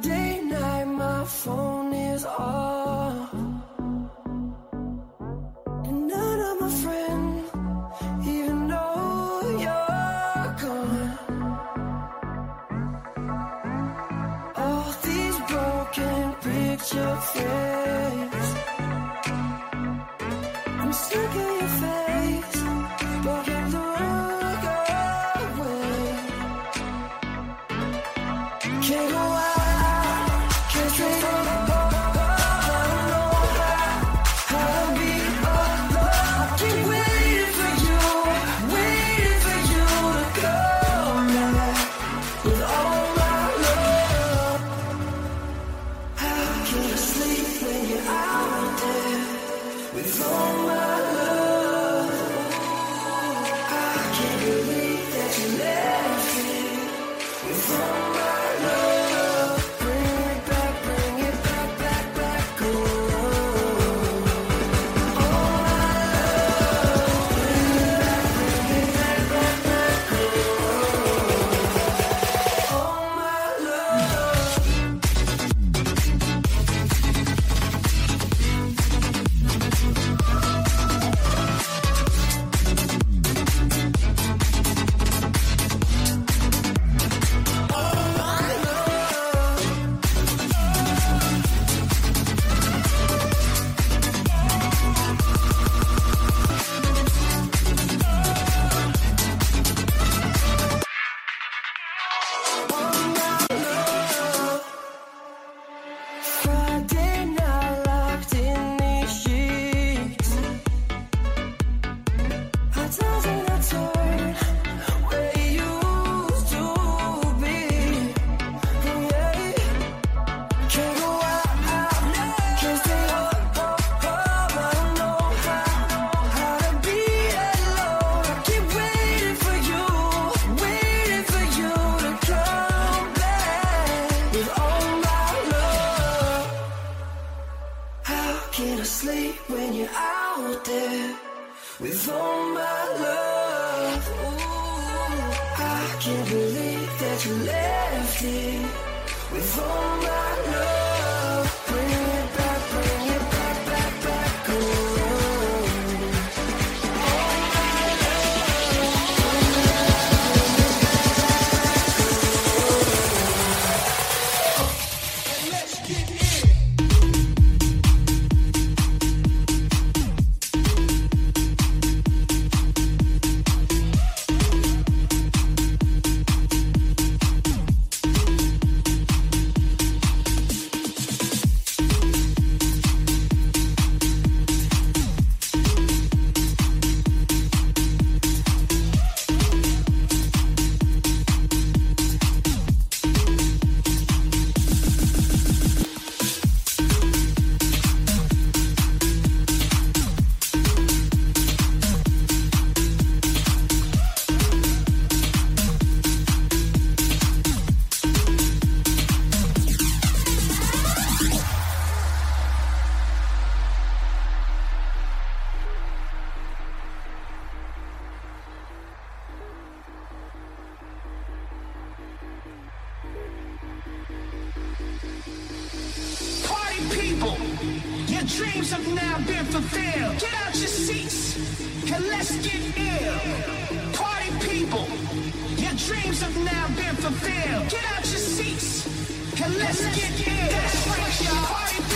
day, night, my phone is off. out there with all my love. Ooh, I can't believe that you left me with all my love. dreams have now been fulfilled. Get out your seats and let's, let's get, in. That's right, y'all.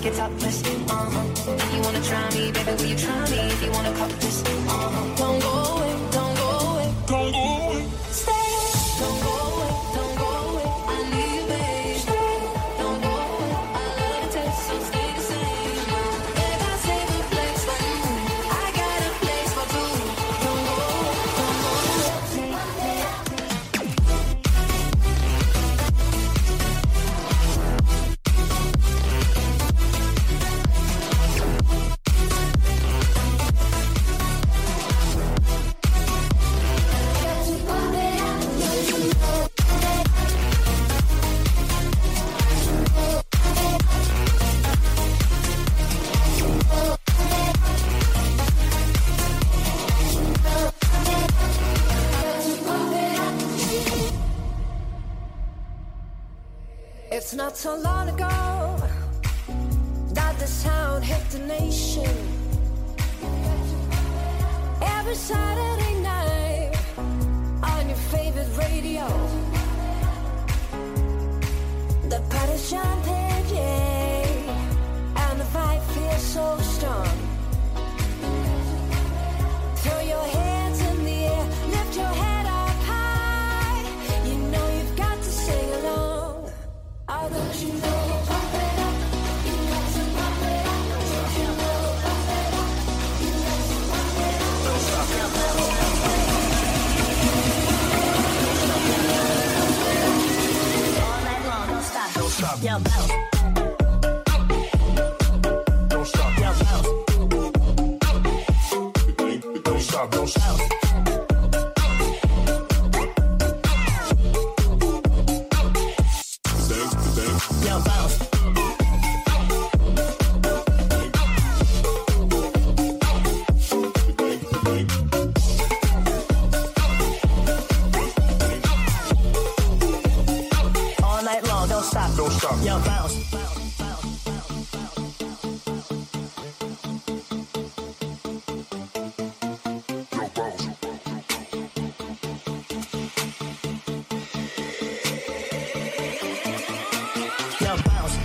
like it's topless. Uh huh. You wanna try me, baby? Will you try me? If you wanna so long ago that the sound hit the nation. Every Saturday night on your favorite radio, the party's jumping, yeah. your boat.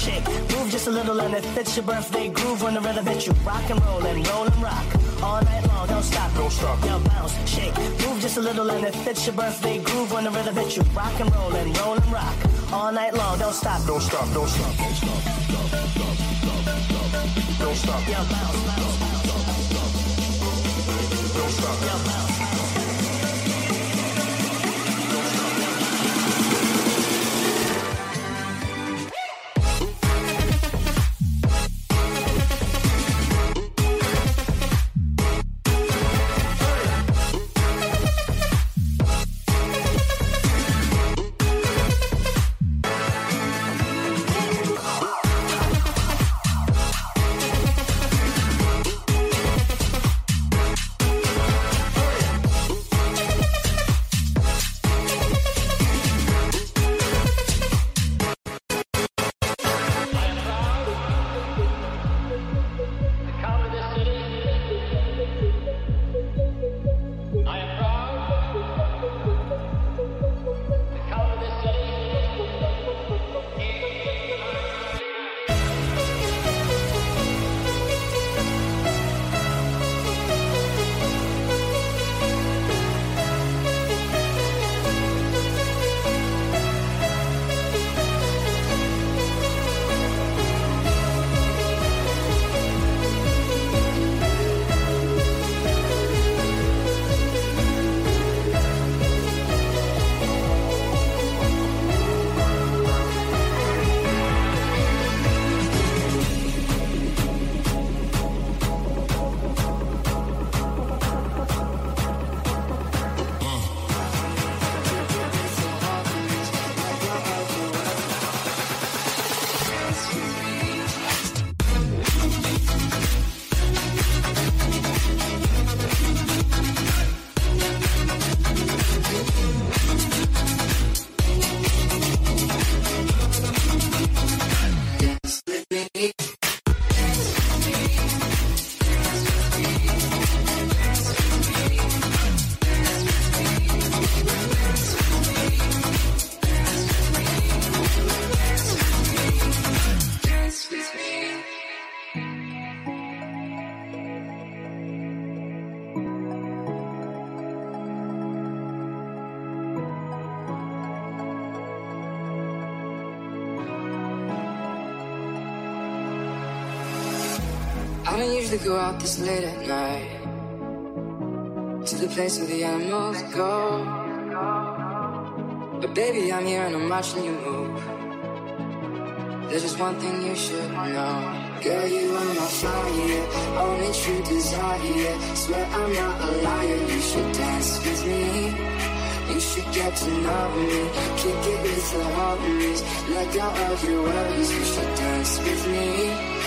chick. Move just a little and it fits your birthday groove on the rhythm that you. Rock and roll and roll and rock. All night long, don't stop. Don't stop. Now bounce, shake. Move just a little and it fits your birthday groove on the rhythm that you. Rock and roll and roll and rock. All night long, don't stop. Don't stop, don't stop, don't stop. Don't stop. Yo, bounce, bounce, bounce. Don't stop. Yo, bounce. Out this late at night to the place where the animals go. But baby, I'm here and I'm watching you move. There's just one thing you should know. Girl, you are my fire, only true desire. Swear I'm not a liar, you should dance with me. You should get to know me, kick it with the homies. Let go of your worries, you should dance with me.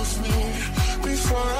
me before I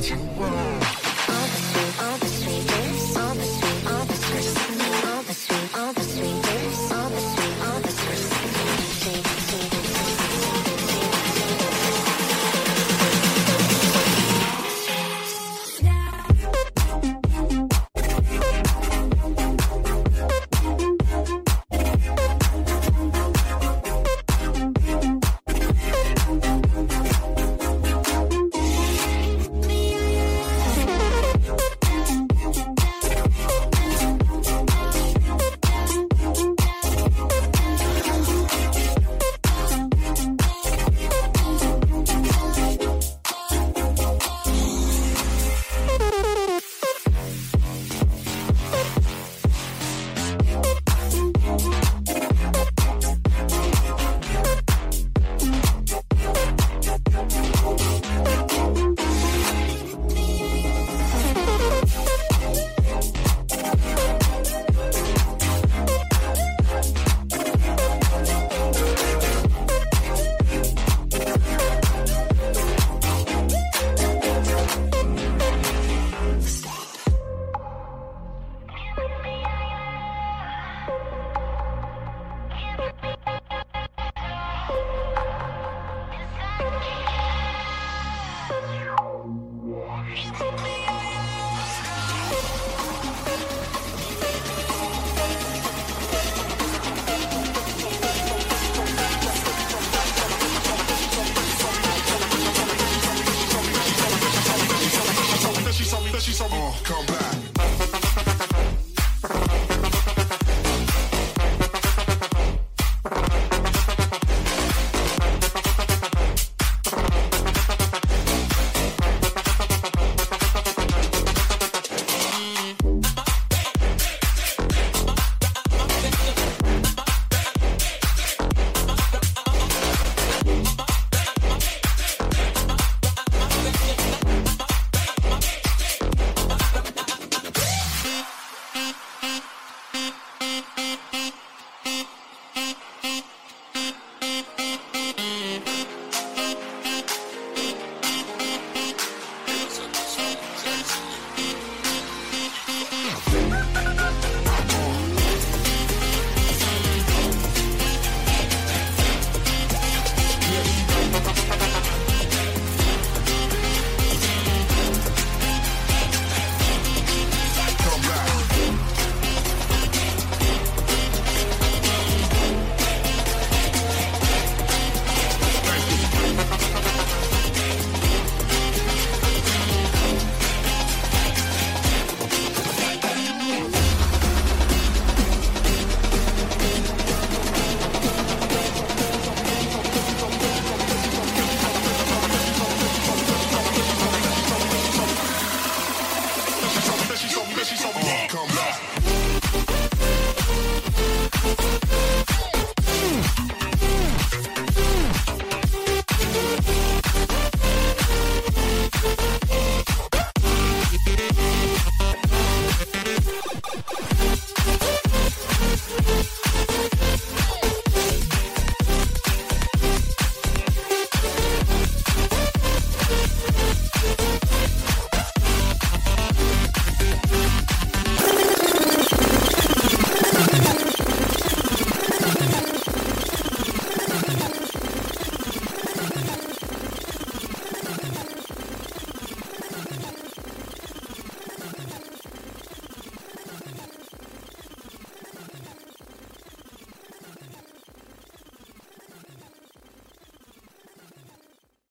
情话